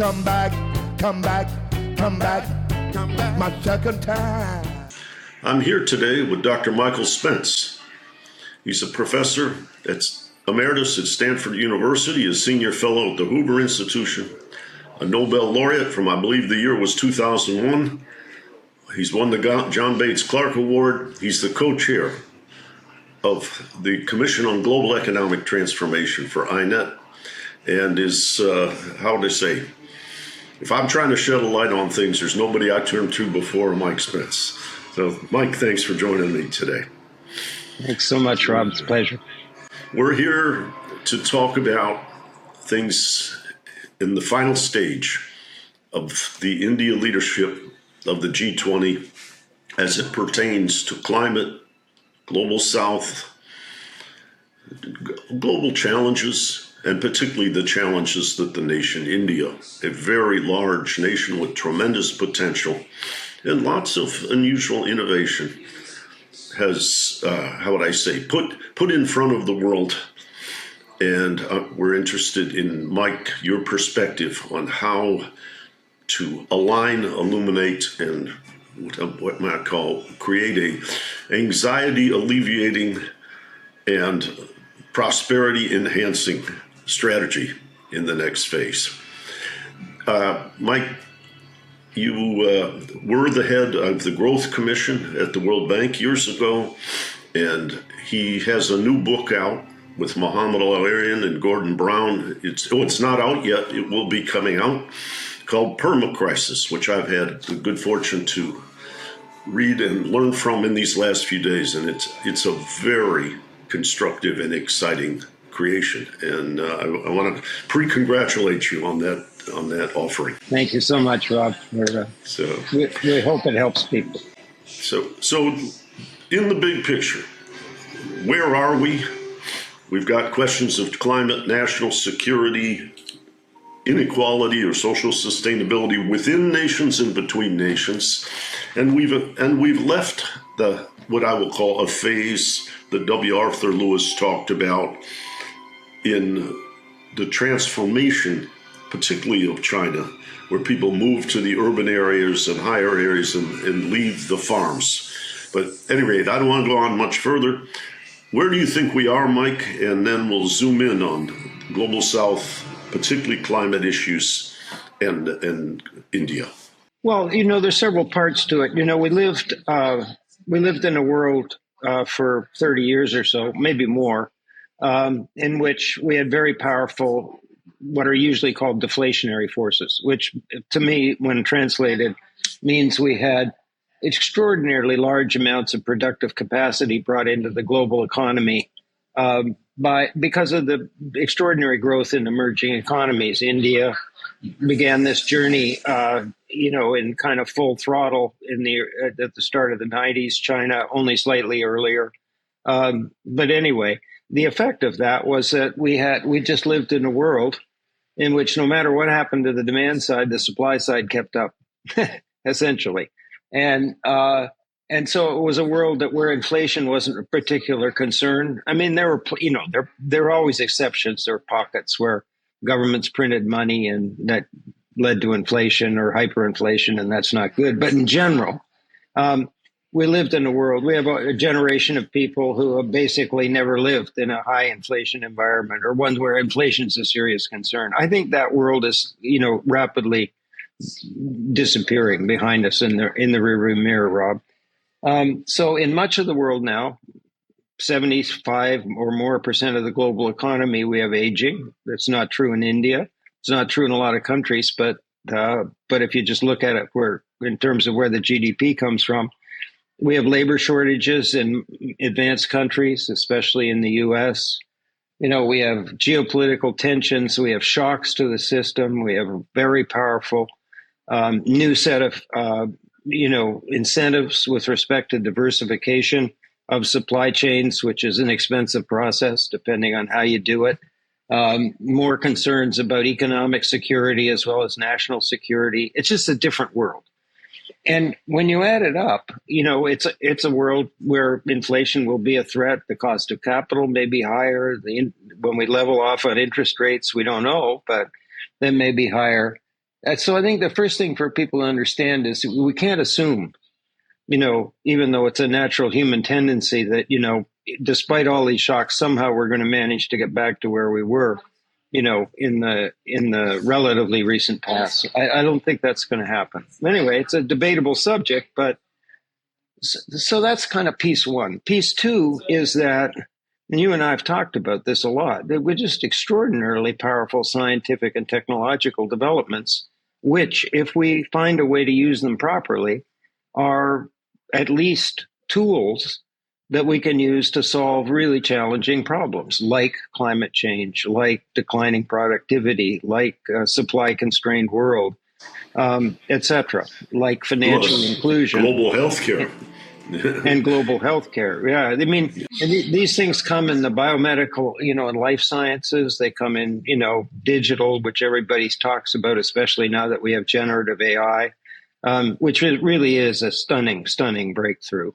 Come back, come back, come back. Come back. My second time. I'm here today with Dr. Michael Spence. He's a professor at emeritus at Stanford University, a senior fellow at the Hoover Institution, a Nobel laureate from, I believe, the year was 2001. He's won the John Bates Clark Award. He's the co chair of the Commission on Global Economic Transformation for INET and is, uh, how to say, if I'm trying to shed a light on things, there's nobody I turn to before Mike Spence. So, Mike, thanks for joining me today. Thanks so much, Rob. It's a pleasure. We're here to talk about things in the final stage of the India leadership of the G20 as it pertains to climate, global south, global challenges, and particularly the challenges that the nation India, a very large nation with tremendous potential and lots of unusual innovation, has, uh, how would I say, put put in front of the world. And uh, we're interested in, Mike, your perspective on how to align, illuminate, and what, might I call create a anxiety alleviating and prosperity enhancing strategy in the next phase. Uh, Mike, you uh, were the head of the Growth Commission at the World Bank years ago, and he has a new book out with Mohamed El-Erian and Gordon Brown. It's oh, it's not out yet. It will be coming out, called Permacrisis, which I've had the good fortune to read and learn from in these last few days, and it's it's a very constructive and exciting creation. And uh, I, I want to pre-congratulate you on that on that offering. Thank you so much, Rob. For, uh, So. we, we hope it helps people. So, so in the big picture, where are we? We've got questions of climate, national security, inequality or social sustainability within nations and between nations, and we've and we've left the what I will call a phase that W. Arthur Lewis talked about in the transformation, particularly of China, where people move to the urban areas and higher areas and, and leave the farms. But anyway, I don't want to go on much further. Where do you think we are, Mike? And then we'll zoom in on global south, particularly climate issues and and India. Well, you know, there's several parts to it. You know, we lived uh, we lived in a world uh, for 30 years or so, maybe more, um, in which we had very powerful, what are usually called deflationary forces, which to me, when translated, means we had extraordinarily large amounts of productive capacity brought into the global economy um, by because of the extraordinary growth in emerging economies. India began this journey, uh, you know, in kind of full throttle in the at the start of the '90s. China only slightly earlier, um, but anyway, the effect of that was that we had we just lived in a world in which no matter what happened to the demand side, the supply side kept up, essentially, and uh, and so it was a world that where inflation wasn't a particular concern. I mean, there were you know there there are always exceptions. There are pockets where governments printed money and that led to inflation or hyperinflation, and that's not good. But in general, um, we lived in a world. We have a, generation of people who have basically never lived in a high inflation environment or ones where inflation is a serious concern. I think that world is, you know, rapidly disappearing behind us in the in the rearview mirror, Rob. Um, so, in much of the world now, 75 or more percent of the global economy, we have aging. That's not true in India. It's not true in a lot of countries, but uh, but if you just look at it, where in terms of where the GDP comes from, we have labor shortages in advanced countries, especially in the U.S. You know, we have geopolitical tensions, we have shocks to the system, we have a very powerful um, new set of, uh, you know, incentives with respect to diversification of supply chains, which is an expensive process depending on how you do it. Um, more concerns about economic security as well as national security. It's just a different world. And when you add it up, you know, it's a, it's a world where inflation will be a threat. The cost of capital may be higher. The, when we level off on interest rates, we don't know, but they may be higher. And so I think the first thing for people to understand is we can't assume, you know, even though it's a natural human tendency that, you know, despite all these shocks, somehow we're going to manage to get back to where we were you know, in the in the relatively recent past. I, I don't think that's going to happen. Anyway, it's a debatable subject, but so, so that's kind of piece one. Piece two is that, and you and I have talked about this a lot. That we're just extraordinarily powerful scientific and technological developments, which, if we find a way to use them properly, are at least tools that we can use to solve really challenging problems like climate change, like declining productivity, like a supply constrained world, um, etc., like financial Plus, inclusion, global healthcare. and global healthcare. Yeah, I mean, these things come in the biomedical, you know, and life sciences. They come in, you know, digital, which everybody talks about, especially now that we have generative AI, um, which really is a stunning, stunning breakthrough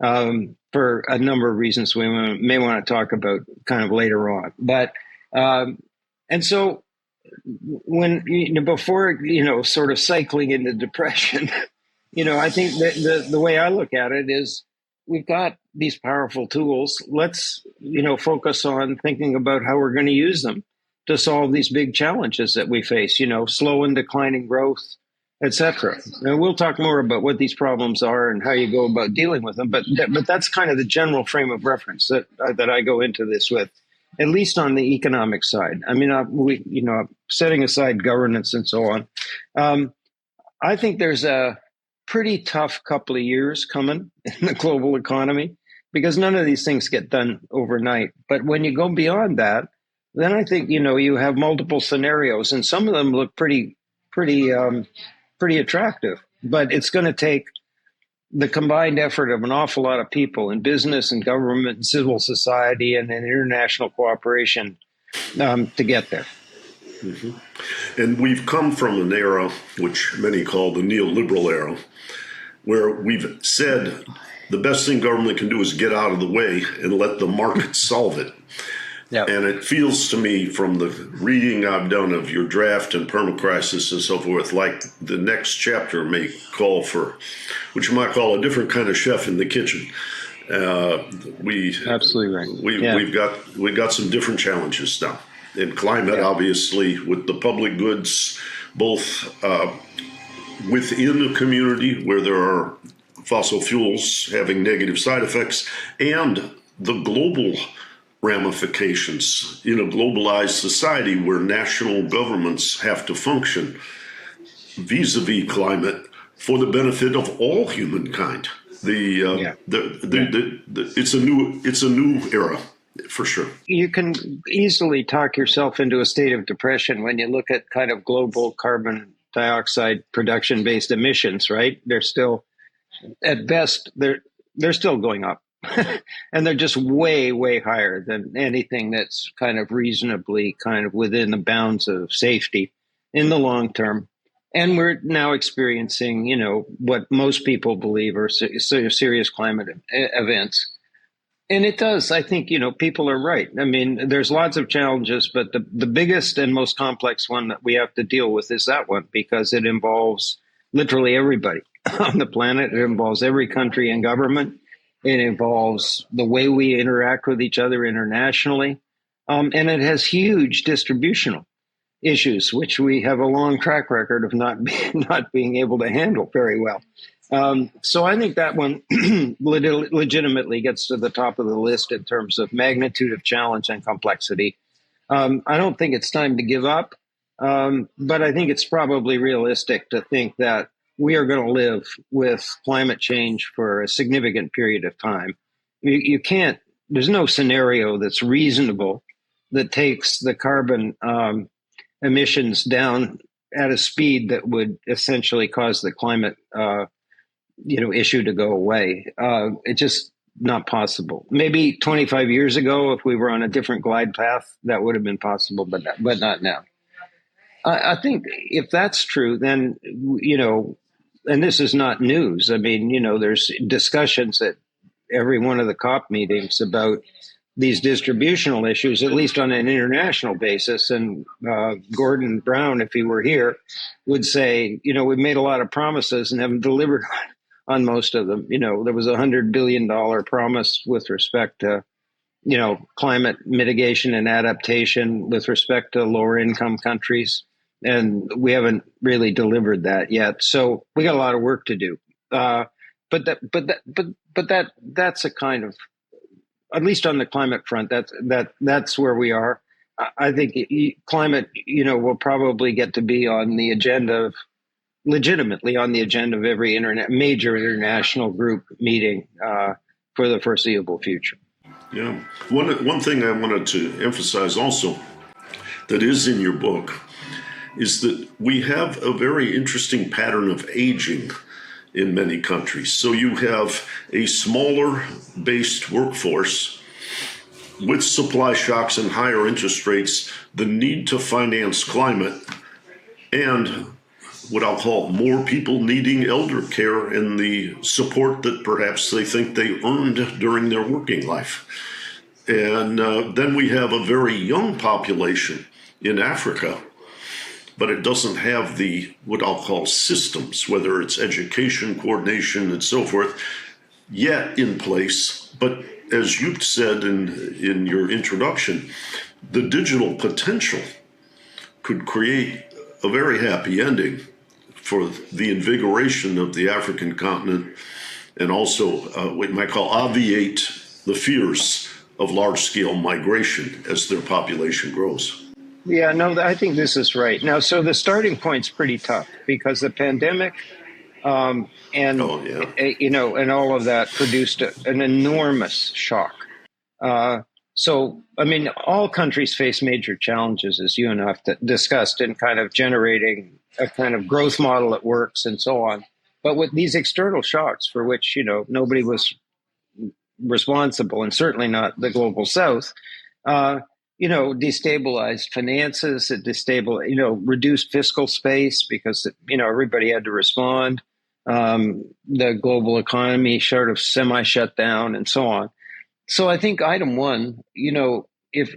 um, for a number of reasons we may want to talk about kind of later on. But um, and so when you know, before you know, sort of cycling into depression, you know, I think that the the way I look at it is we've got these powerful tools. Let's you know focus on thinking about how we're going to use them to solve these big challenges that we face. You know, slow and declining growth etc. And we'll talk more about what these problems are and how you go about dealing with them. But but that's kind of the general frame of reference that uh, that I go into this with, at least on the economic side. I mean, uh, we you know setting aside governance and so on. Um, I think there's a pretty tough couple of years coming in the global economy because none of these things get done overnight. But when you go beyond that, then I think you know you have multiple scenarios, and some of them look pretty pretty um, pretty attractive. But it's going to take the combined effort of an awful lot of people in business and government and civil society and, and international cooperation um, to get there. Mm-hmm. And we've come from an era, which many call the neoliberal era, where we've said the best thing government can do is get out of the way and let the market solve it. Yep. And it feels to me from the reading I've done of your draft and permacrisis and so forth, like the next chapter may call for, which you might call a different kind of chef in the kitchen. Uh, we absolutely right. We, yeah. We've got we've got some different challenges now in climate, yeah. obviously, with the public goods, both uh, within the community where there are fossil fuels having negative side effects, and the global ramifications in a globalized society where national governments have to function vis-a-vis climate for the benefit of all humankind. The, uh, yeah. the, the, yeah. the, the, it's a new it's a new era for sure. You can easily talk yourself into a state of depression when you look at kind of global carbon dioxide production based emissions, right? They're still at best they're they're still going up. and they're just way, way higher than anything that's kind of reasonably kind of within the bounds of safety in the long term. And we're now experiencing, you know, what most people believe are serious climate events. And it does. I think, you know, people are right. I mean, there's lots of challenges, but the, the biggest and most complex one that we have to deal with is that one because it involves literally everybody on the planet. It involves every country and government. It involves the way we interact with each other internationally. Um, and it has huge distributional issues, which we have a long track record of not, be, not being able to handle very well. Um, so I think that one legitimately gets to the top of the list in terms of magnitude of challenge and complexity. Um, I don't think it's time to give up, um, but I think it's probably realistic to think that we are going to live with climate change for a significant period of time. You, you, can't, there's no scenario that's reasonable that takes the carbon um, emissions down at a speed that would essentially cause the climate, uh, you know, issue to go away. Uh, it's just not possible. Maybe 25 years ago, if we were on a different glide path, that would have been possible, but not, but not now. I, I think if that's true, then you know, and this is not news. I mean, you know, there's discussions at every one of the COP meetings about these distributional issues, at least on an international basis. And uh, Gordon Brown, if he were here, would say, you know, we've made a lot of promises and haven't delivered on most of them. You know, there was a hundred billion dollar promise with respect to, you know, climate mitigation and adaptation with respect to lower income countries. And we haven't really delivered that yet. So we got a lot of work to do. Uh, but that, but that, but, but that, that's a kind of at least on the climate front, that's that that's where we are. I think climate, you know, will probably get to be on the agenda of legitimately on the agenda of every internet major international group meeting uh, for the foreseeable future. Yeah, one one thing I wanted to emphasize also that is in your book is that we have a very interesting pattern of aging in many countries. So you have a smaller based workforce with supply shocks and higher interest rates, the need to finance climate, and what I'll call more people needing elder care and the support that perhaps they think they earned during their working life. And uh, then we have a very young population in Africa but it doesn't have the what I'll call systems, whether it's education, coordination, and so forth, yet in place. But as you said in in your introduction, the digital potential could create a very happy ending for the invigoration of the African continent and also uh, what you might call obviate the fears of large scale migration as their population grows. Yeah, no, I think this is right. Now, so the starting point's pretty tough because the pandemic um, and oh, yeah. Eh, you know, and all of that produced a, an enormous shock. Uh, so, I mean, all countries face major challenges, as you and I have discussed, in kind of generating a kind of growth model that works and so on. But with these external shocks, for which you know nobody was responsible, and certainly not the global South, uh, you know, destabilized finances, it destabilized, you know, reduced fiscal space because, you know, everybody had to respond. Um, the global economy sort of semi shut down and so on. So I think item one, you know, if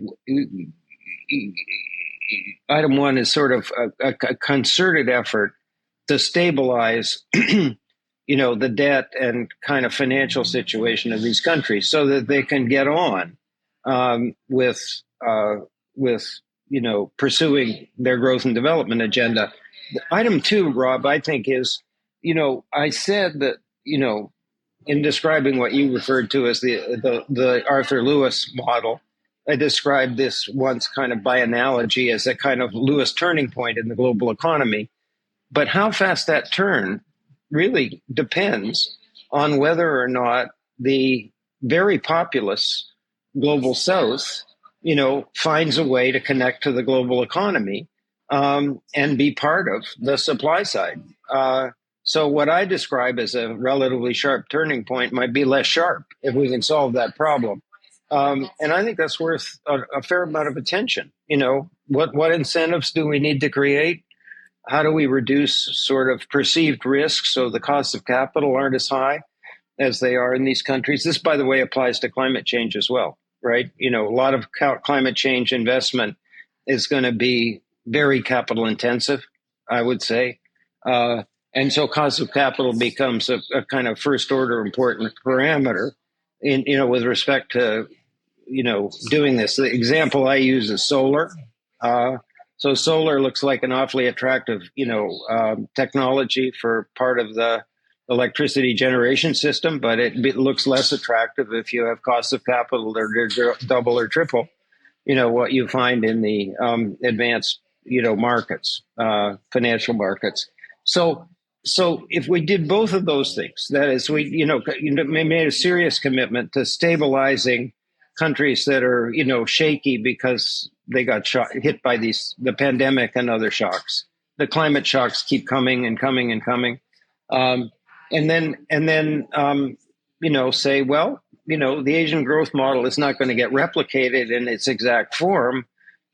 item one is sort of a, a concerted effort to stabilize, you know, the debt and kind of financial situation of these countries so that they can get on um, with uh, with you know pursuing their growth and development agenda. Item two, Rob, I think is you know I said that you know in describing what you referred to as the the, the Arthur Lewis model. I described this once kind of by analogy as a kind of Lewis turning point in the global economy. But how fast that turn really depends on whether or not the very populous global south you know, finds a way to connect to the global economy um, and be part of the supply side. Uh, so, what I describe as a relatively sharp turning point might be less sharp if we can solve that problem. Um, and I think that's worth a, a, fair amount of attention. You know, what what incentives do we need to create? How do we reduce sort of perceived risks so the costs of capital aren't as high as they are in these countries? This, by the way, applies to climate change as well right? You know, a lot of climate change investment is going to be very capital intensive, I would say. Uh, and so cost of capital becomes a, a, kind of first order important parameter in, you know, with respect to, you know, doing this. The example I use is solar. Uh, so solar looks like an awfully attractive, you know, um, technology for part of the electricity generation system, but it, it looks less attractive if you have costs of capital that are double or triple, you know, what you find in the um, advanced, you know, markets, uh, financial markets. So, so if we did both of those things, that is, we, you know, made a serious commitment to stabilizing countries that are you know shaky because they got shot, hit by these the pandemic and other shocks. The climate shocks keep coming and coming and coming, um, and then and then um, you know say, well, you know, the Asian growth model is not going to get replicated in its exact form,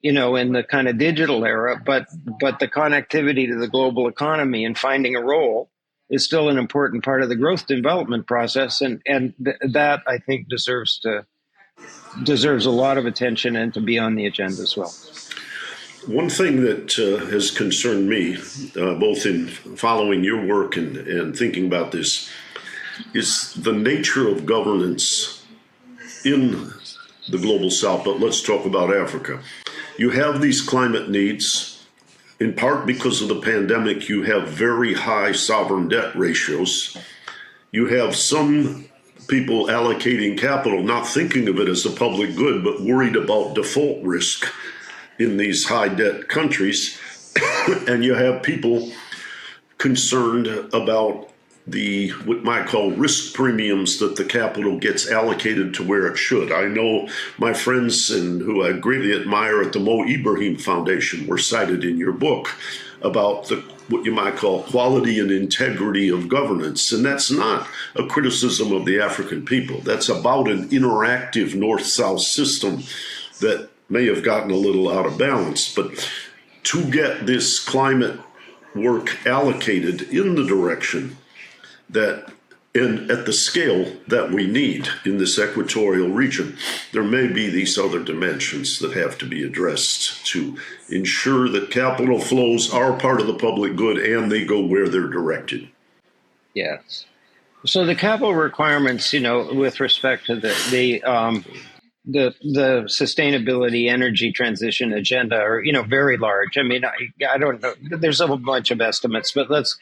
you know, in the kind of digital era, but but the connectivity to the global economy and finding a role is still an important part of the growth development process, and and th- that I think deserves to deserves a lot of attention and to be on the agenda as well. One thing that uh, has concerned me, uh, both in following your work and, and thinking about this, is the nature of governance in the global south. But let's talk about Africa. You have these climate needs, in part because of the pandemic, you have very high sovereign debt ratios. You have some people allocating capital, not thinking of it as a public good, but worried about default risk in these high debt countries. and you have people concerned about the what might call risk premiums that the capital gets allocated to where it should. I know my friends and who I greatly admire at the Mo Ibrahim Foundation were cited in your book about the what you might call quality and integrity of governance. And that's not a criticism of the African people. That's about an interactive north south system that may have gotten a little out of balance. But to get this climate work allocated in the direction that and at the scale that we need in this equatorial region, there may be these other dimensions that have to be addressed to ensure that capital flows are part of the public good and they go where they're directed. Yes. So the capital requirements, you know, with respect to the the um, the the sustainability energy transition agenda are you know very large. I mean, I, I don't know. There's a whole bunch of estimates, but let's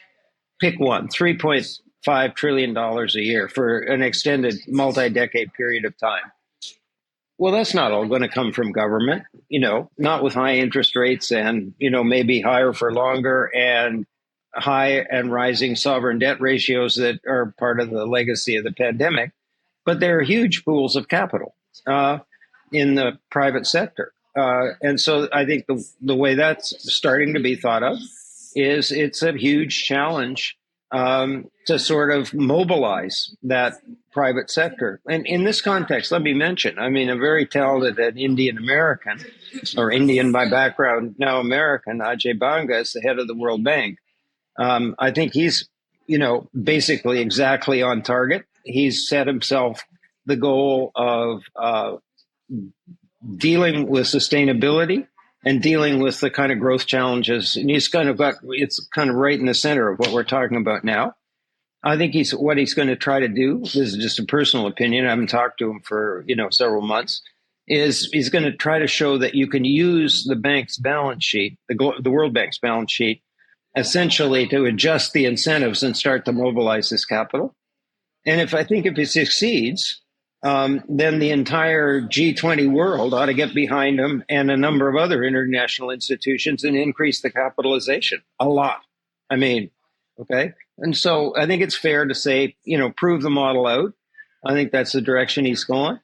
pick one: three point five trillion dollars a year for an extended multi-decade period of time. Well, that's not all going to come from government, you know, not with high interest rates and, you know, maybe higher for longer and high and rising sovereign debt ratios that are part of the legacy of the pandemic. But there are huge pools of capital uh, in the private sector. Uh, and so I think the, the way that's starting to be thought of is it's a huge challenge um, to sort of mobilize that private sector. And in this context, let me mention, I mean, a very talented Indian American, or Indian by background, now American, Ajay Banga is the head of the World Bank. Um, I think he's, you know, basically exactly on target. He's set himself the goal of uh, dealing with sustainability and dealing with the kind of growth challenges. And he's kind of got it's kind of right in the center of what we're talking about now. I think he's what he's going to try to do. This is just a personal opinion. I haven't talked to him for you know several months. Is he's going to try to show that you can use the bank's balance sheet, the the World Bank's balance sheet, essentially to adjust the incentives and start to mobilize this capital. And if I think if he succeeds, um, then the entire G20 world ought to get behind him and a number of other international institutions and increase the capitalization a lot. I mean, okay. And so I think it's fair to say, you know, prove the model out. I think that's the direction he's going.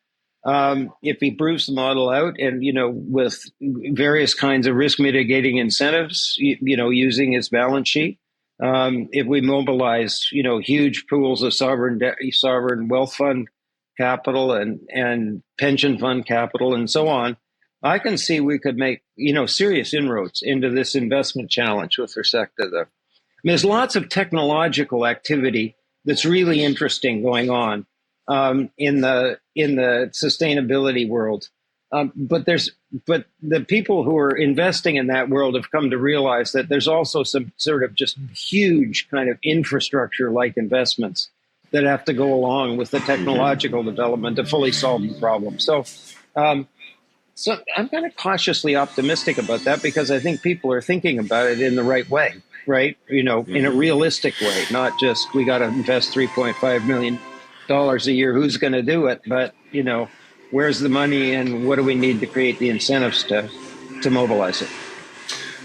Um, if he proves the model out and, you know, with various kinds of risk mitigating incentives, you, you know, using his balance sheet, um, if we mobilize, you know, huge pools of sovereign de- sovereign wealth fund capital and, and pension fund capital and so on, I can see we could make, you know, serious inroads into this investment challenge with respect to the. I mean, there's lots of technological activity that's really interesting going on um, in the in the sustainability world. Um, but there's but the people who are investing in that world have come to realize that there's also some sort of just huge kind of infrastructure like investments that have to go along with the technological development to fully solve the problem. So, um, so I'm kind of cautiously optimistic about that because I think people are thinking about it in the right way, right? You know, in a realistic way, not just we got to invest 3.5 million dollars a year. Who's going to do it? But you know, where's the money and what do we need to create the incentives to to mobilize it?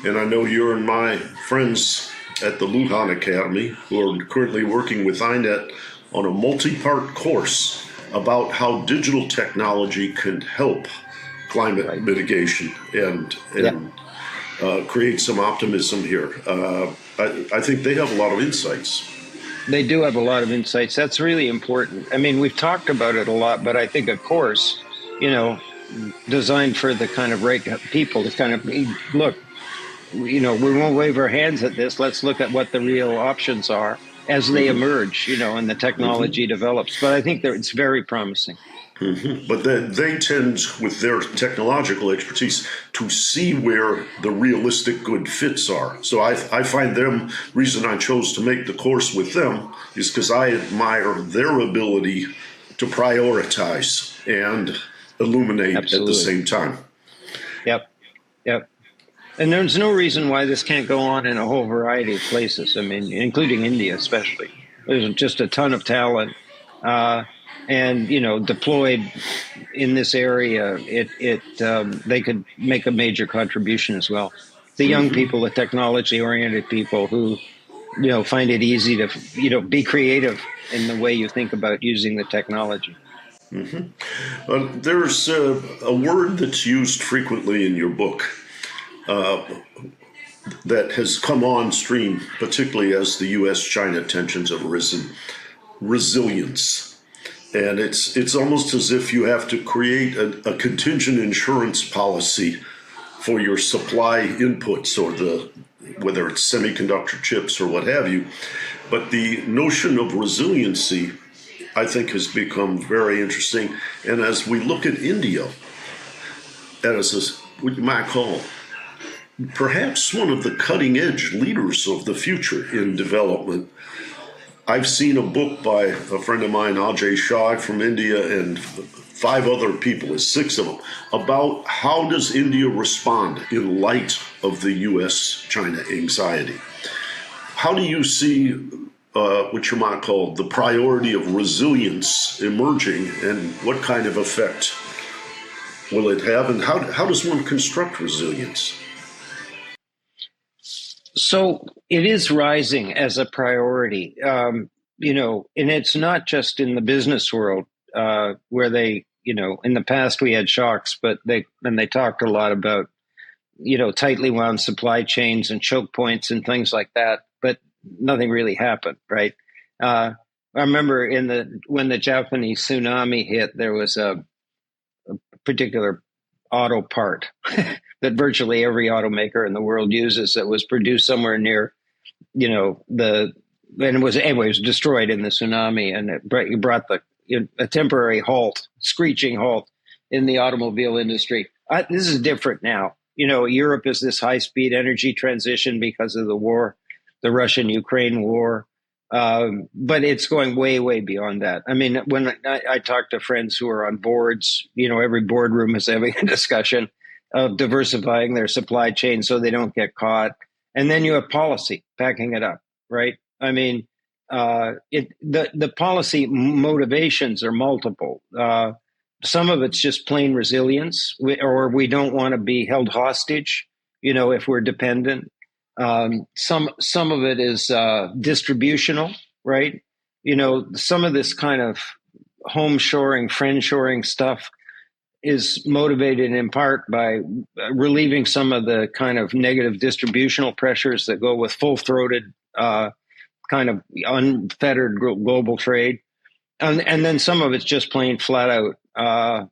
And I know you and my friends at the Luohan Academy, who are currently working with INET on a multi part course about how digital technology can help climate Right. mitigation and and uh, create some optimism here. Uh, I, I think they have a lot of insights. They do have a lot of insights. That's really important. I mean, we've talked about it a lot, but I think a course, you know, designed for the kind of right people to kind of look, you know, we won't wave our hands at this. Let's look at what the real options are as they mm-hmm. emerge, you know, and the technology mm-hmm. develops. But I think that it's very promising. Mm-hmm. But then they tend, with their technological expertise, to see where the realistic good fits are. So I, I find them, reason I chose to make the course with them is because I admire their ability to prioritize and illuminate at the same time. Yep. Yep. And there's no reason why this can't go on in a whole variety of places. I mean, including India, especially. There's just a ton of talent, uh, and you know, deployed in this area, it it um, they could make a major contribution as well. The young people, the technology-oriented people who, you know, find it easy to you know be creative in the way you think about using the technology. Uh, there's uh, a word that's used frequently in your book uh, that has come on stream, particularly as the U.S. China tensions have risen resilience. And it's, it's almost as if you have to create a, a contingent insurance policy for your supply inputs or the whether it's semiconductor chips or what have you. But the notion of resiliency I think has become very interesting. And as we look at India as a, you might call perhaps one of the cutting edge leaders of the future in development, I've seen a book by a friend of mine, Ajay Shah from India, and five other people, six of them, about how does India respond in light of the U.S. China anxiety. How do you see uh, what you might call the priority of resilience emerging, and what kind of effect will it have, and how, how does one construct resilience? So it is rising as a priority, um, you know, and it's not just in the business world uh, where they, you know, in the past we had shocks, but they and they talked a lot about, you know, tightly wound supply chains and choke points and things like that, but nothing really happened, right? Uh, I remember in the when the Japanese tsunami hit, there was a, a particular auto part that virtually every automaker in the world uses that was produced somewhere near, you know, the and it was anyway it was destroyed in the tsunami and it brought, the a temporary halt, screeching halt in the automobile industry. I, this is different now. You know, Europe is this high speed energy transition because of the war, the Russian Ukraine war. Um, but it's going way, way beyond that. I mean, when I, I talk to friends who are on boards, you know, every boardroom is having a discussion of diversifying their supply chain so they don't get caught. And then you have policy backing it up, right? I mean, uh, it the the policy motivations are multiple. Uh, some of it's just plain resilience, we, or we don't want to be held hostage. You know, if we're dependent. Um, some some of it is uh, distributional, right? You know, some of this kind of home shoring, friend shoring stuff is motivated in part by relieving some of the kind of negative distributional pressures that go with full throated, uh, kind of unfettered global trade. And, and then some of it's just plain flat out, uh,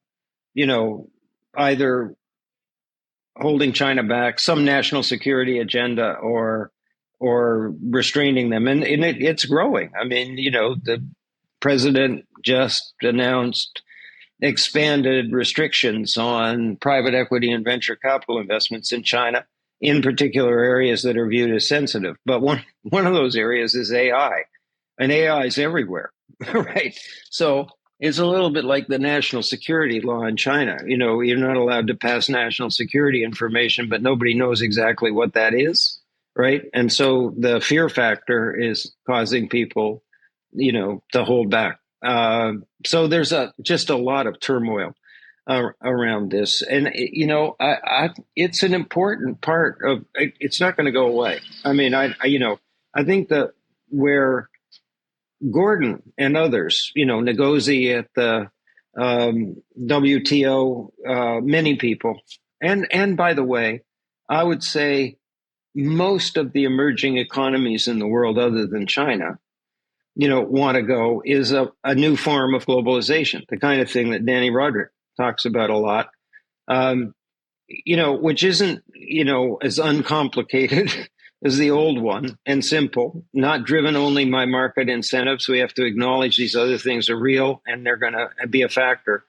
you know, either holding China back, some national security agenda, or or restraining them, and, and it, it's growing. I mean, you know, the president just announced expanded restrictions on private equity and venture capital investments in China, in particular areas that are viewed as sensitive. But one one of those areas is AI, and AI is everywhere, right? So it's a little bit like the national security law in China. You know, you're not allowed to pass national security information, but nobody knows exactly what that is, right? And so the fear factor is causing people, you know, to hold back. Uh, so there's a just a lot of turmoil uh, around this, and you know, I, I, it's an important part of. It's not going to go away. I mean, I, I, you know, I think that where Gordon and others, you know, Ngozi at the um, WTO, uh, many people, and and by the way, I would say most of the emerging economies in the world, other than China, you know, want to go is a, a new form of globalization, the kind of thing that Dani Rodrik talks about a lot. Um, you know, which isn't, you know, as uncomplicated as the old one and simple, not driven only by market incentives. We have to acknowledge these other things are real and they're going to be a factor.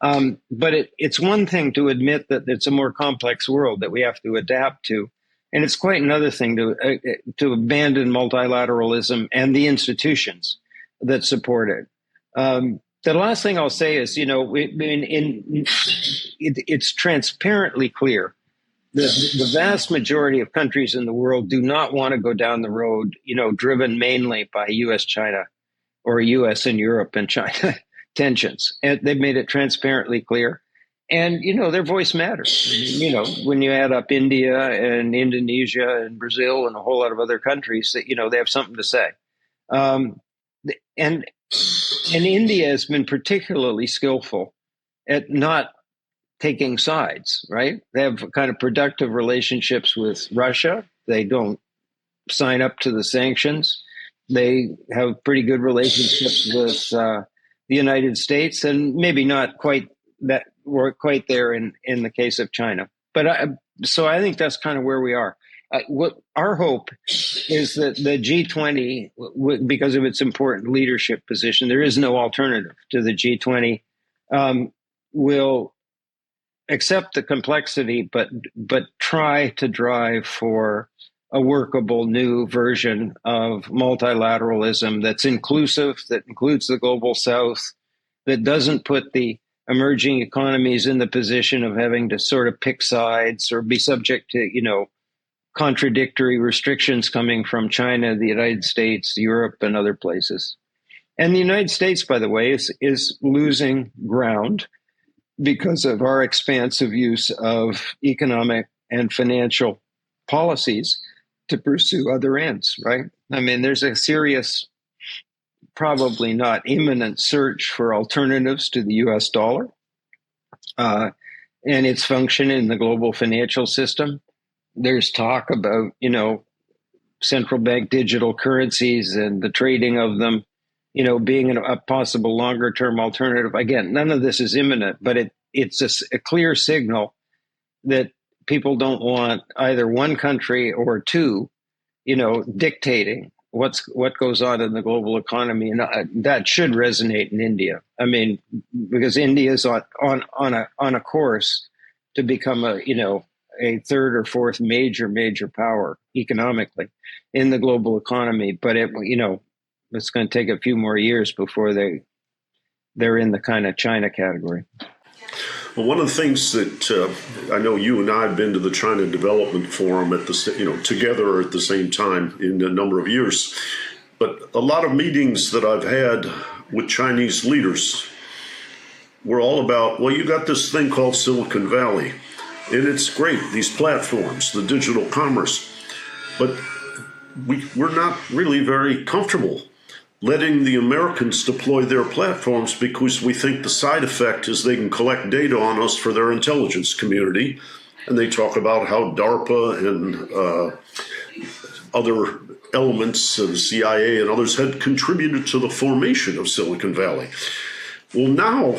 Um, but it, it's one thing to admit that it's a more complex world that we have to adapt to. And it's quite another thing to, uh, to abandon multilateralism and the institutions that support it. Um, the last thing I'll say is, you know, in, in it, it's transparently clear the, the vast majority of countries in the world do not want to go down the road, you know, driven mainly by U.S. China or U.S. and Europe and China tensions. And they've made it transparently clear. And, you know, their voice matters. You know, when you add up India and Indonesia and Brazil and a whole lot of other countries that, you know, they have something to say. Um, and, and India has been particularly skillful at not taking sides, right? They have kind of productive relationships with Russia. They don't sign up to the sanctions. They have pretty good relationships with uh, the United States, and maybe not quite that we're quite there in in the case of China. But I, so I think that's kind of where we are. Uh, what our hope is that the G20, w- because of its important leadership position, there is no alternative to the G20, um, will accept the complexity, but but try to drive for a workable new version of multilateralism that's inclusive, that includes the global south, that doesn't put the emerging economies in the position of having to sort of pick sides or be subject to, you know, contradictory restrictions coming from China, the United States, Europe, and other places. And the United States, by the way, is, is losing ground because of our expansive use of economic and financial policies to pursue other ends, right? I mean, there's a serious, probably not imminent search for alternatives to the US dollar uh, and its function in the global financial system. There's talk about, you know, central bank digital currencies and the trading of them you know, being a possible longer term alternative. Again, none of this is imminent, but it, it's a, a clear signal that people don't want either one country or two, you know, dictating what's what goes on in the global economy, and uh, that should resonate in India. I mean, because India is on on on a on a course to become a you know a third or fourth major major power economically in the global economy, but it you know it's going to take a few more years before they they're in the kind of China category. Well, one of the things that uh, I know you and I have been to the China Development Forum at the you know together at the same time in a number of years, but a lot of meetings that I've had with Chinese leaders were all about well, you got this thing called Silicon Valley, and it's great these platforms, the digital commerce, but we we're not really very comfortable letting the Americans deploy their platforms because we think the side effect is they can collect data on us for their intelligence community. And they talk about how DARPA and uh, other elements of the CIA and others had contributed to the formation of Silicon Valley. Well, now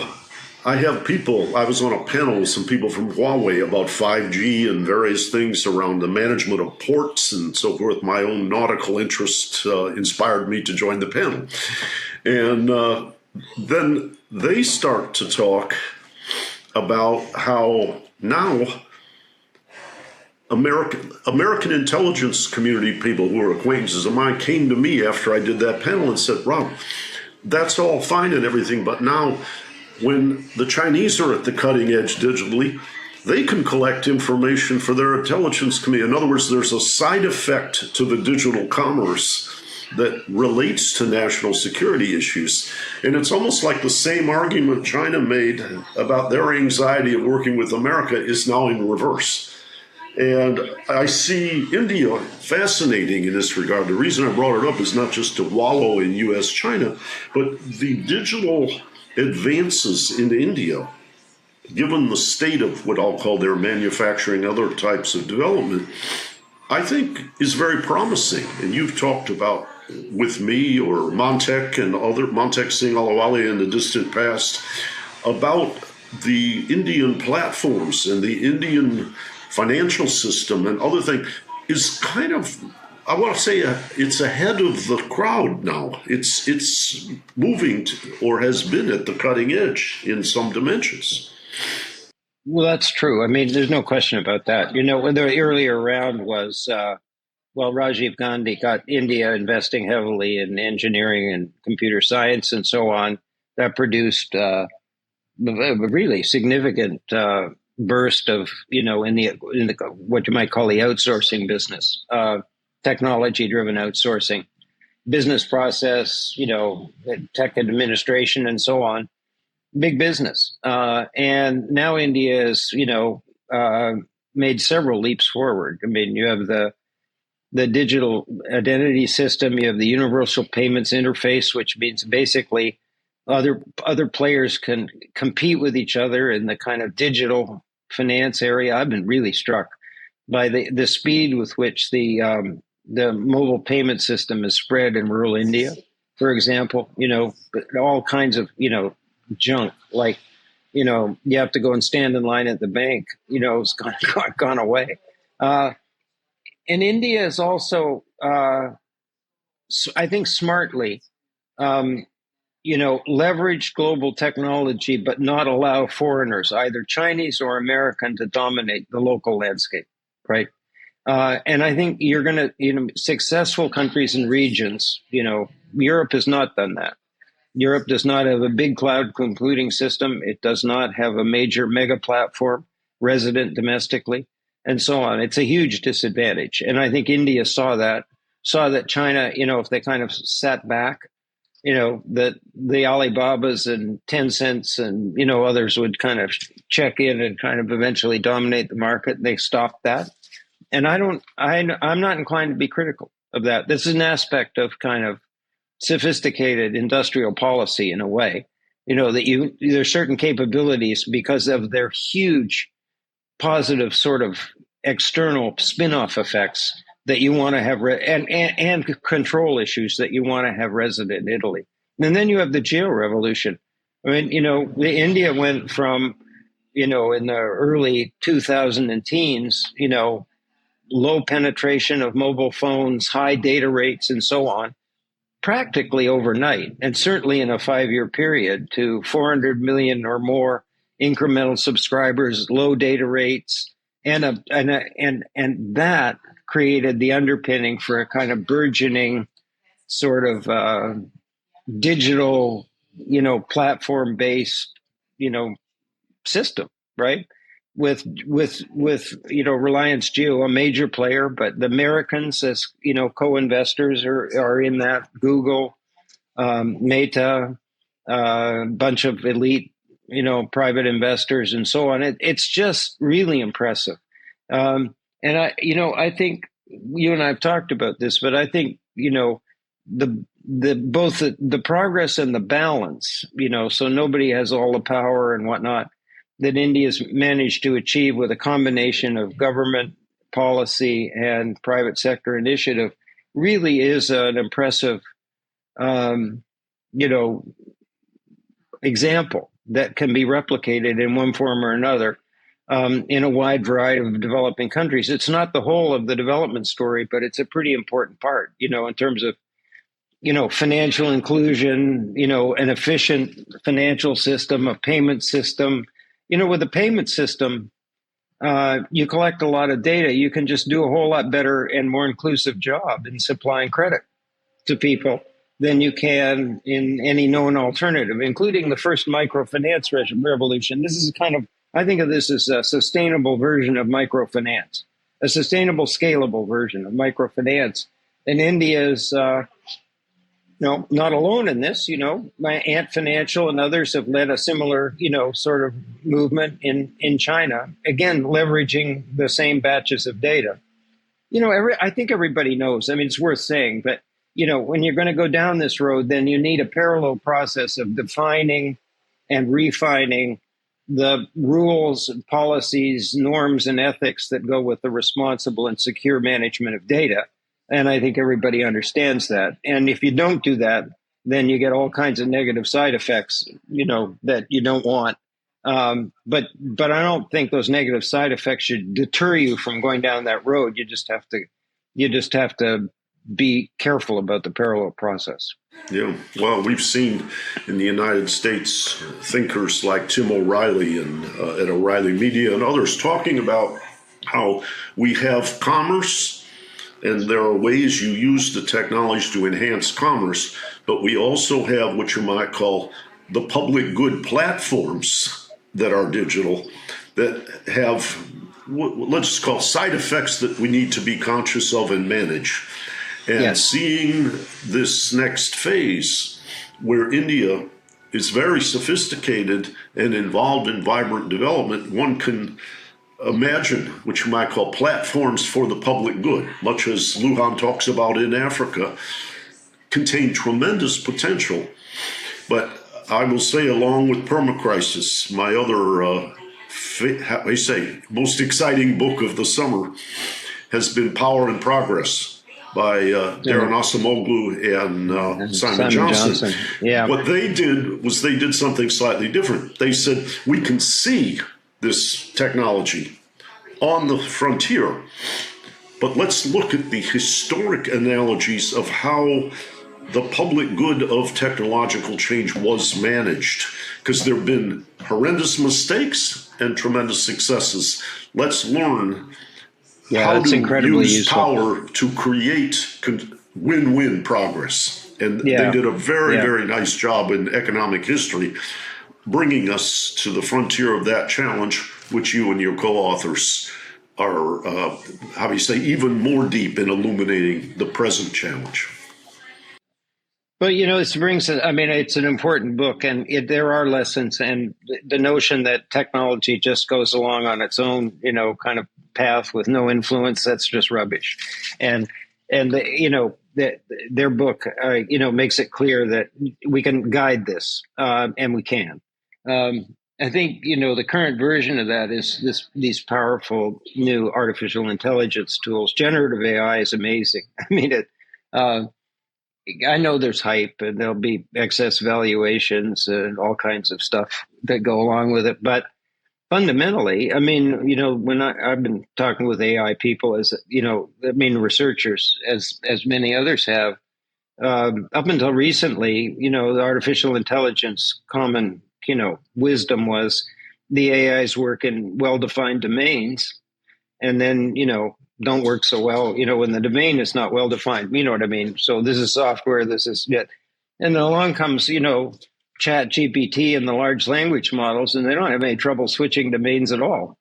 I have people, I was on a panel with some people from Huawei about 5G and various things around the management of ports and so forth. My own nautical interest uh, inspired me to join the panel. And uh, then they start to talk about how now American American intelligence community people who are acquaintances of mine came to me after I did that panel and said, Rob, that's all fine and everything, but now when the Chinese are at the cutting edge digitally, they can collect information for their intelligence community. In other words, there's a side effect to the digital commerce that relates to national security issues. And it's almost like the same argument China made about their anxiety of working with America is now in reverse. And I see India fascinating in this regard. The reason I brought it up is not just to wallow in US China, but the digital advances in India, given the state of what I'll call their manufacturing, other types of development, I think is very promising. And you've talked about with me or Montek and other Montek Singh Ahluwalia in the distant past about the Indian platforms and the Indian financial system and other things is kind of I want to say uh, it's ahead of the crowd now. It's it's moving to, or has been at the cutting edge in some dimensions. Well, that's true. I mean, there's no question about that. You know, the earlier round was, uh, well, Rajiv Gandhi got India investing heavily in engineering and computer science and so on. That produced uh, a really significant uh, burst of, you know, in the in the what you might call the outsourcing business. Technology driven outsourcing, business process, you know, tech administration, and so on. Big business. Uh, and now India has, you know, uh, made several leaps forward. I mean, you have the the digital identity system, you have the universal payments interface, which means basically other other players can compete with each other in the kind of digital finance area. I've been really struck by the, the speed with which the um, the mobile payment system is spread in rural India, for example, you know, all kinds of, you know, junk like, you know, you have to go and stand in line at the bank, you know, it's gone, gone away. Uh, and India is also, uh, I think, smartly, um, you know, leverage global technology, but not allow foreigners, either Chinese or American, to dominate the local landscape, right? Uh, and I think you're going to, you know, successful countries and regions, you know, Europe has not done that. Europe does not have a big cloud computing system. It does not have a major mega platform resident domestically and so on. It's a huge disadvantage. And I think India saw that, saw that China, you know, if they kind of sat back, you know, that the Alibabas and Tencents and, you know, others would kind of check in and kind of eventually dominate the market. They stopped that and I don't, I, I'm not inclined to be critical of that. This is an aspect of kind of sophisticated industrial policy in a way. You know that you there's certain capabilities because of their huge positive sort of external spin-off effects that you want to have re- and, and and control issues that you want to have resident in Italy. And then you have the Jio revolution. I mean, you know, India went from, you know, in the early 2000 and teens, you know, low penetration of mobile phones, high data rates, and so on, practically overnight, and certainly in a five year period, to 400 million or more incremental subscribers, low data rates, and a, and a, and and that created the underpinning for a kind of burgeoning sort of uh, digital, you know, platform based, you know, system, right? With with with you know Reliance Jio, a major player, but the Americans as you know co-investors are are in that. Google, um, Meta, a uh, bunch of elite you know private investors and so on. It, it's just really impressive, um, and I you know I think you and I've talked about this, but I think you know the the both the, the progress and the balance, you know, so nobody has all the power and whatnot that India's managed to achieve with a combination of government policy and private sector initiative really is an impressive, um, you know, example that can be replicated in one form or another um, in a wide variety of developing countries. It's not the whole of the development story, but it's a pretty important part, you know, in terms of you know financial inclusion, you know, an efficient financial system, a payment system, you know, with a payment system, uh, you collect a lot of data. You can just do a whole lot better and more inclusive job in supplying credit to people than you can in any known alternative, including the first microfinance revolution. This is kind of, I think of this as a sustainable version of microfinance, a sustainable, scalable version of microfinance. And India's uh, not alone in this. You know, my Ant Financial and others have led a similar, you know, sort of movement in in China. Again, leveraging the same batches of data. You know, every I think everybody knows. I mean, it's worth saying, but you know, when you're going to go down this road, then you need a parallel process of defining and refining the rules, policies, norms, and ethics that go with the responsible and secure management of data. And I think everybody understands that. And if you don't do that, then you get all kinds of negative side effects, you know, that you don't want. Um, but but I don't think those negative side effects should deter you from going down that road. You just have to you just have to be careful about the parallel process. Yeah, well, we've seen in the United States thinkers like Tim O'Reilly and uh, at O'Reilly Media and others talking about how we have commerce and there are ways you use the technology to enhance commerce, but we also have what you might call the public good platforms that are digital that have let's just call side effects that we need to be conscious of and manage. And yes. seeing this next phase where India is very sophisticated and involved in vibrant development, one can imagine what you might call platforms for the public good, much as Luohan talks about in Africa, contain tremendous potential. But I will say, along with Permacrisis, my other, uh, how I say, most exciting book of the summer has been Power and Progress by uh, Daron Acemoglu and, uh, and Simon, Simon Johnson. Johnson. Yeah. What they did was they did something slightly different. They said, we can see this technology on the frontier, but let's look at the historic analogies of how the public good of technological change was managed because there have been horrendous mistakes and tremendous successes. Let's learn yeah, how to use useful. power to create win-win progress. And yeah. they did a very, yeah. very nice job in economic history, bringing us to the frontier of that challenge, which you and your co-authors are, uh, how do you say, even more deep in illuminating the present challenge. But you know, this brings. I mean, it's an important book, and it, there are lessons. And the notion that technology just goes along on its own, you know, kind of path with no influence—that's just rubbish. And and the, you know, the, their book, uh, you know, makes it clear that we can guide this, uh, and we can. Um, I think you know the current version of that is this these powerful new artificial intelligence tools. Generative AI is amazing. I mean it. Uh, I know there's hype and there'll be excess valuations and all kinds of stuff that go along with it. But fundamentally, I mean, you know, when I, have been talking with AI people, as you know, I mean, researchers, as as many others have, um, up until recently, you know, the artificial intelligence common, you know, wisdom was the AIs work in well-defined domains, and then you know don't work so well, you know, when the domain is not well defined. You know what I mean? So this is software, this is it. And then along comes, you know, Chat GPT and the large language models, and they don't have any trouble switching domains at all.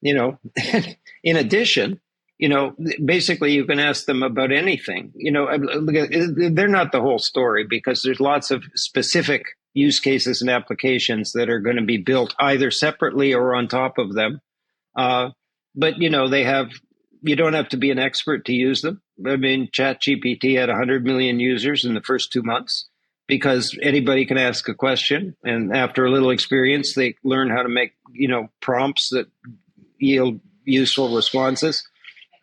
You know, in addition, you know, basically you can ask them about anything. You know, uh, uh, they're not the whole story because there's lots of specific use cases and applications that are going to be built either separately or on top of them. Uh, but you know, they have you don't have to be an expert to use them. I mean, ChatGPT had 100 million users in the first two months because anybody can ask a question, and after a little experience, they learn how to make you know prompts that yield useful responses,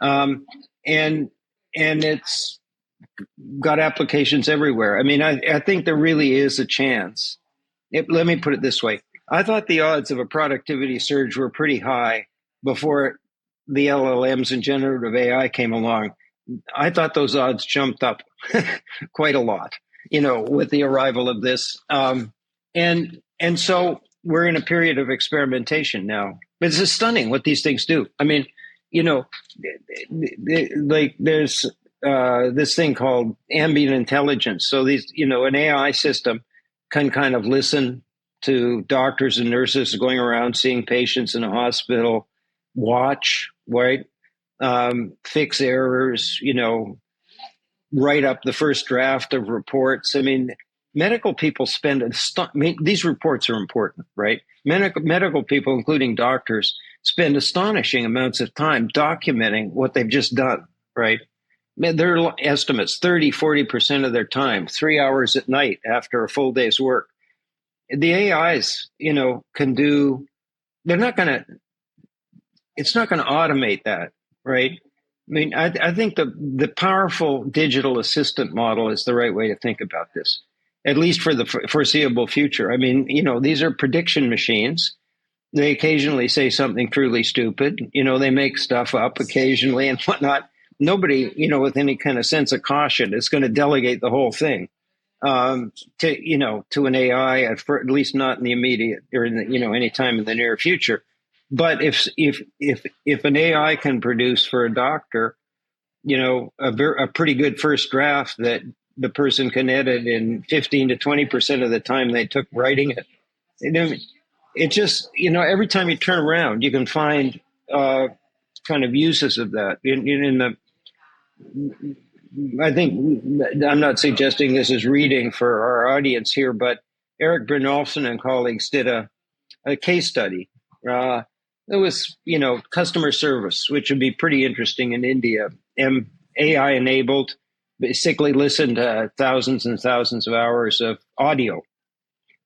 um, and and it's got applications everywhere. I mean, I, I think there really is a chance. It, let me put it this way: I thought the odds of a productivity surge were pretty high before the LLMs and generative AI came along, I thought those odds jumped up quite a lot, you know, with the arrival of this. Um, and and so we're in a period of experimentation now. It's just stunning what these things do. I mean, you know, like there's uh, this thing called ambient intelligence. So these, you know, an AI system can kind of listen to doctors and nurses going around seeing patients in a hospital, watch right? Um, fix errors, you know, write up the first draft of reports. I mean, medical people spend a st- I mean, these reports are important, right? Medical medical people, including doctors, spend astonishing amounts of time documenting what they've just done, right? Their estimates 30, 40% of their time, three hours at night after a full day's work. The AIs, you know, can do, they're not going to, it's not going to automate that, right? I mean, I, I think the, the powerful digital assistant model is the right way to think about this, at least for the foreseeable future. I mean, you know, these are prediction machines they occasionally say something truly stupid. You know, they make stuff up occasionally and whatnot. Nobody, you know, with any kind of sense of caution is going to delegate the whole thing um, to, you know, to an AI, at, for, at least not in the immediate or in the, you know, any time in the near future. But if if if if an AI can produce for a doctor, you know, a, ver- a pretty good first draft that the person can edit in 15 to 20 percent of the time they took writing it, it just you know every time you turn around you can find uh, kind of uses of that in, in, the i think i'm not suggesting this is reading for our audience here but Eric Brynjolfsson and colleagues did a, a case study. Uh, it was you know customer service which would be pretty interesting in india. And ai enabled basically listened to thousands and thousands of hours of audio.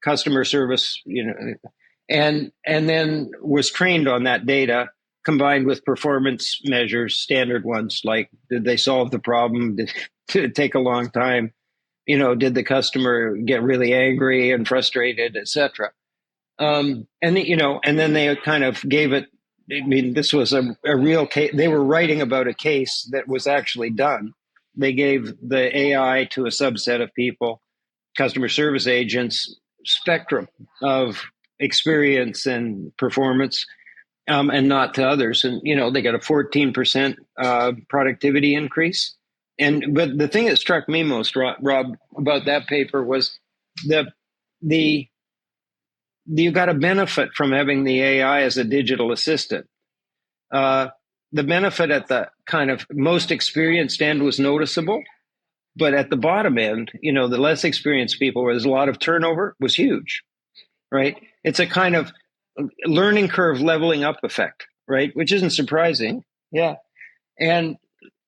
Customer service you know and and then was trained on that data combined with performance measures, standard ones like did they solve the problem? Did, did it take a long time? You know, did the customer get really angry and frustrated, etc. Um, and you know, and then they kind of gave it. I mean, this was a, a real case. They were writing about a case that was actually done. They gave the AI to a subset of people, customer service agents, spectrum of experience and performance, um, and not to others. And you know, they got a 14% uh, productivity increase. And but the thing that struck me most, Rob, about that paper was the the you got a benefit from having the AI as a digital assistant. Uh, the benefit at the kind of most experienced end was noticeable, but at the bottom end, you know, the less experienced people, where there's a lot of turnover, was huge, right? it's a kind of learning curve leveling up effect, right? Which isn't surprising. Yeah. And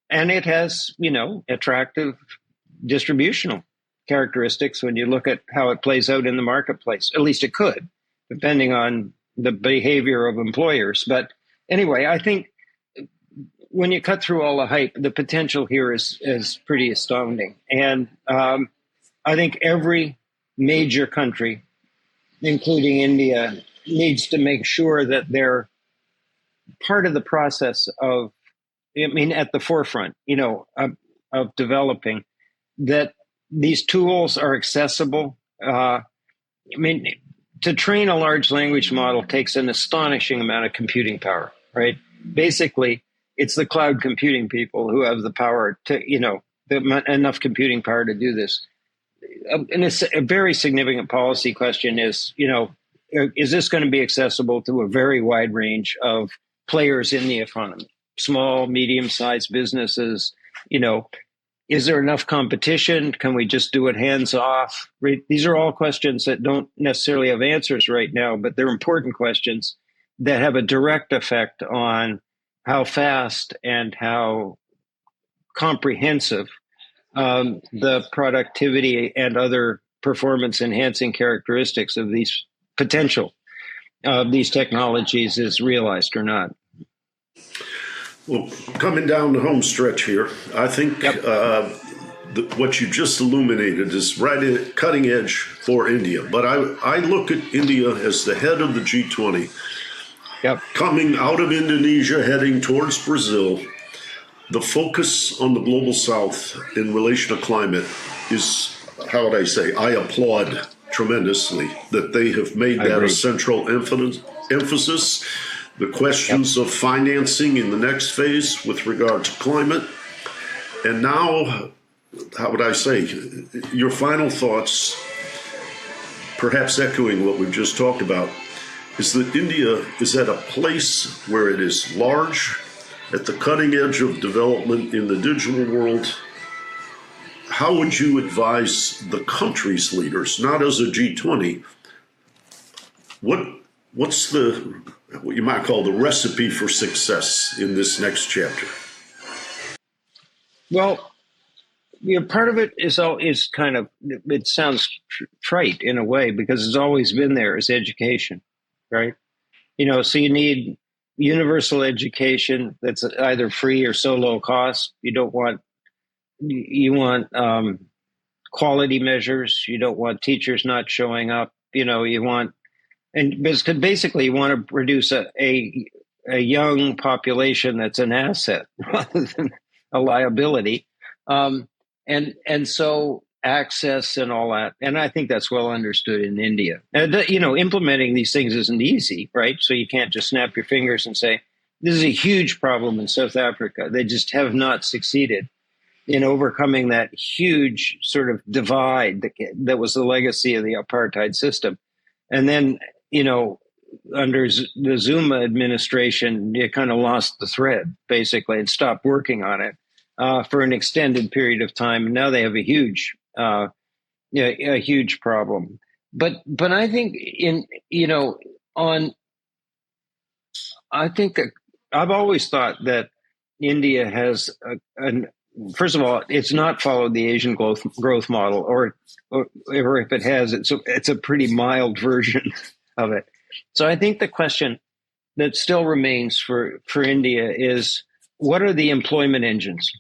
and it has, you know, attractive distributional characteristics when you look at how it plays out in the marketplace. At least it could, depending on the behavior of employers. But anyway, I think when you cut through all the hype, the potential here is is pretty astounding. And um, I think every major country including India, needs to make sure that they're part of the process of, I mean, at the forefront, you know, of, of developing that these tools are accessible. Uh, I mean, to train a large language model takes an astonishing amount of computing power, right? Basically, it's the cloud computing people who have the power to, you know, the, enough computing power to do this and it's a very significant policy question is, you know, is this going to be accessible to a very wide range of players in the economy, small, medium sized businesses? You know, is there enough competition? Can we just do it hands off? These are all questions that don't necessarily have answers right now, but they're important questions that have a direct effect on how fast and how comprehensive um, the productivity and other performance enhancing characteristics of these potential of these technologies is realized or not. Well, coming down the home stretch here, I think yep. uh, the, what you just illuminated is right in cutting edge for India. But I, I look at India as the head of the G20, yep. coming out of Indonesia, heading towards Brazil the focus on the global south in relation to climate is, how would I say, I applaud tremendously that they have made that a central emphasis. The questions yep. of financing in the next phase with regard to climate. And now, how would I say, your final thoughts, perhaps echoing what we've just talked about, is that India is at a place where it is large, at the cutting edge of development in the digital world how would you advise the country's leaders, not as a G20? What what's the what you might call the recipe for success in this next chapter? Well, you know, part of it is all is kind of it sounds trite in a way because it's always been there is education, right? You know, so you need universal education that's either free or so low cost. You don't want you want um, quality measures. You don't want teachers not showing up. You know, you want and basically you want to produce a, a, a young population that's an asset rather than a liability. Um, and and so access and all that, and I think that's well understood in India. And the, you know, implementing these things isn't easy, right? So you can't just snap your fingers and say this is a huge problem in South Africa. They just have not succeeded in overcoming that huge sort of divide that, that was the legacy of the apartheid system. And then, you know, under the Zuma administration, you kind of lost the thread basically and stopped working on it uh, for an extended period of time. And now they have a huge, uh, a huge problem. But but I think in you know on, I think that I've always thought that India has a, an first of all, it's not followed the Asian growth growth model, or, or, or if it has, it's a, it's a pretty mild version of it. So I think the question that still remains for for India is what are the employment engines,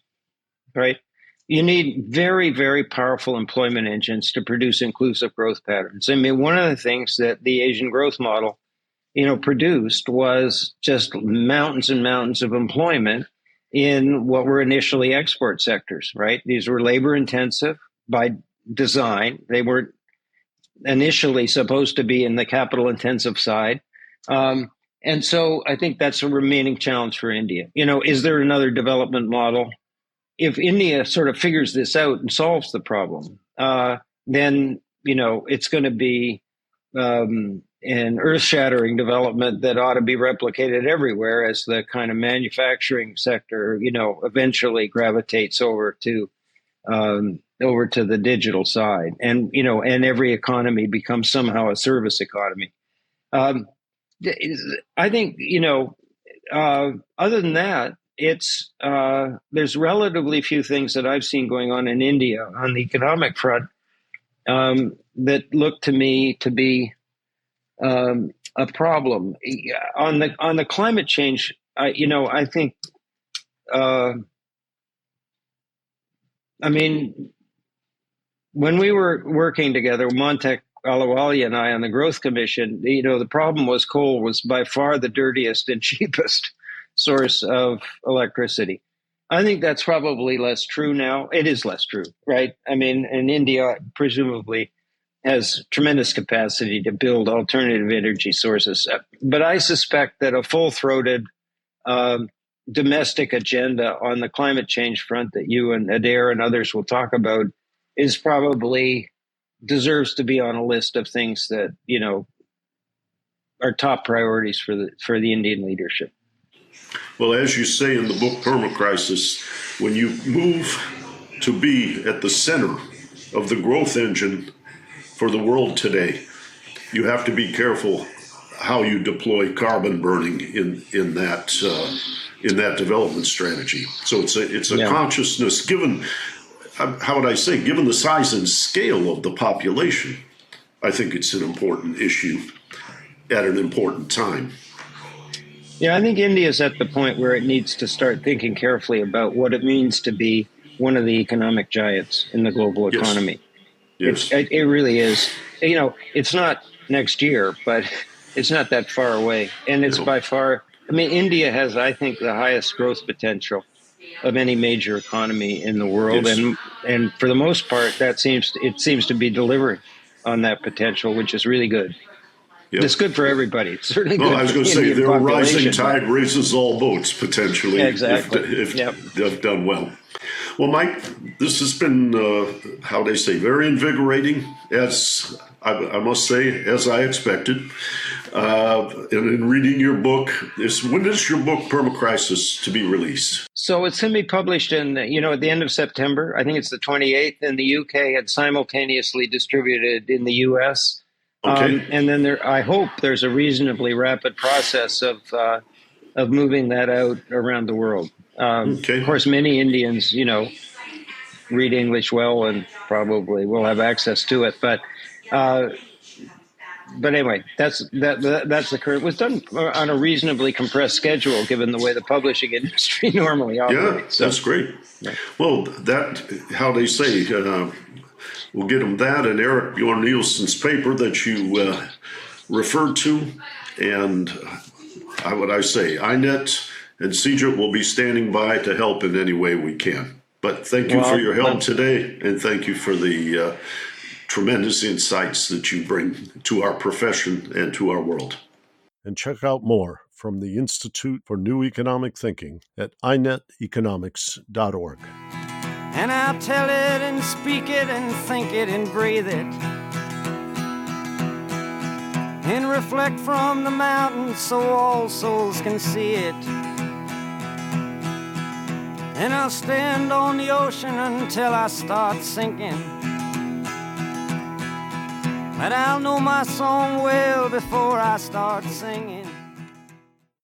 right? You need very very powerful employment engines to produce inclusive growth patterns. I mean, one of the things that the Asian growth model, you know, produced was just mountains and mountains of employment in what were initially export sectors, right? These were labor intensive by design. They weren't initially supposed to be in the capital intensive side. Um, and so I think that's a remaining challenge for India. You know, is there another development model? If India sort of figures this out and solves the problem, uh, then, you know, it's going to be um, an earth shattering development that ought to be replicated everywhere as the kind of manufacturing sector, you know, eventually gravitates over to um, over to the digital side, and you know, and every economy becomes somehow a service economy. Um, I think you know. Uh, other than that, it's uh, there's relatively few things that I've seen going on in India on the economic front um, that look to me to be um, a problem on the on the climate change. I, you know, I think. Uh, I mean, when we were working together, Montek Ahluwalia and I on the Growth Commission, you know, the problem was coal was by far the dirtiest and cheapest source of electricity. I think that's probably less true now. It is less true, right? I mean, in India, presumably, has tremendous capacity to build alternative energy sources. But I suspect that a full throated um, domestic agenda on the climate change front that you and Adair and others will talk about is probably deserves to be on a list of things that, you know, are top priorities for the for the Indian leadership. Well, as you say in the book Permacrisis, when you move to be at the center of the growth engine for the world today. You have to be careful how you deploy carbon burning in in that uh, in that development strategy. So it's a it's a yeah. consciousness given. Uh, how would I say? Given the size and scale of the population, I think it's an important issue at an important time. Yeah, I think India is at the point where it needs to start thinking carefully about what it means to be one of the economic giants in the global economy. Yes. Yes. It, it really is. You know, it's not next year, but it's not that far away. And it's no. by far, I mean, India has, I think, the highest growth potential of any major economy in the world. Yes. And, and for the most part, that seems, it seems to be delivering on that potential, which is really good. Yep. It's good for everybody. It's certainly well, I was going to say, their rising tide raises all boats potentially. Exactly. If, if yep. they've done well. Well, Mike, this has been, uh, how they say, very invigorating, as I, I, must say, as I expected. uh, and in reading your book. Is when is your book Permacrisis to be released? So it's going to be published in you know at the end of September. I think it's the 28th in the UK and simultaneously distributed in the US. Okay. Um, and then there, I hope there's a reasonably rapid process of uh, of moving that out around the world. Um, Okay. Of course, many Indians, you know, read English well and probably will have access to it. But uh, but anyway, that's that, that that's the current. It was done on a reasonably compressed schedule, given the way the publishing industry normally Yeah, operates. So- that's great. Well, that how they say uh, we'll get them that and Eric Brynjolfsson's paper that you uh, referred to, and uh, what I say, INET and CJIT will be standing by to help in any way we can. But thank you for your help today, and thank you for the uh, tremendous insights that you bring to our profession and to our world. and check out more from the Institute for New Economic Thinking at ineteconomics.org. And I'll tell it and speak it and think it and breathe it. And reflect from the mountains so all souls can see it. And I'll stand on the ocean until I start sinking. But I'll know my song well before I start singing.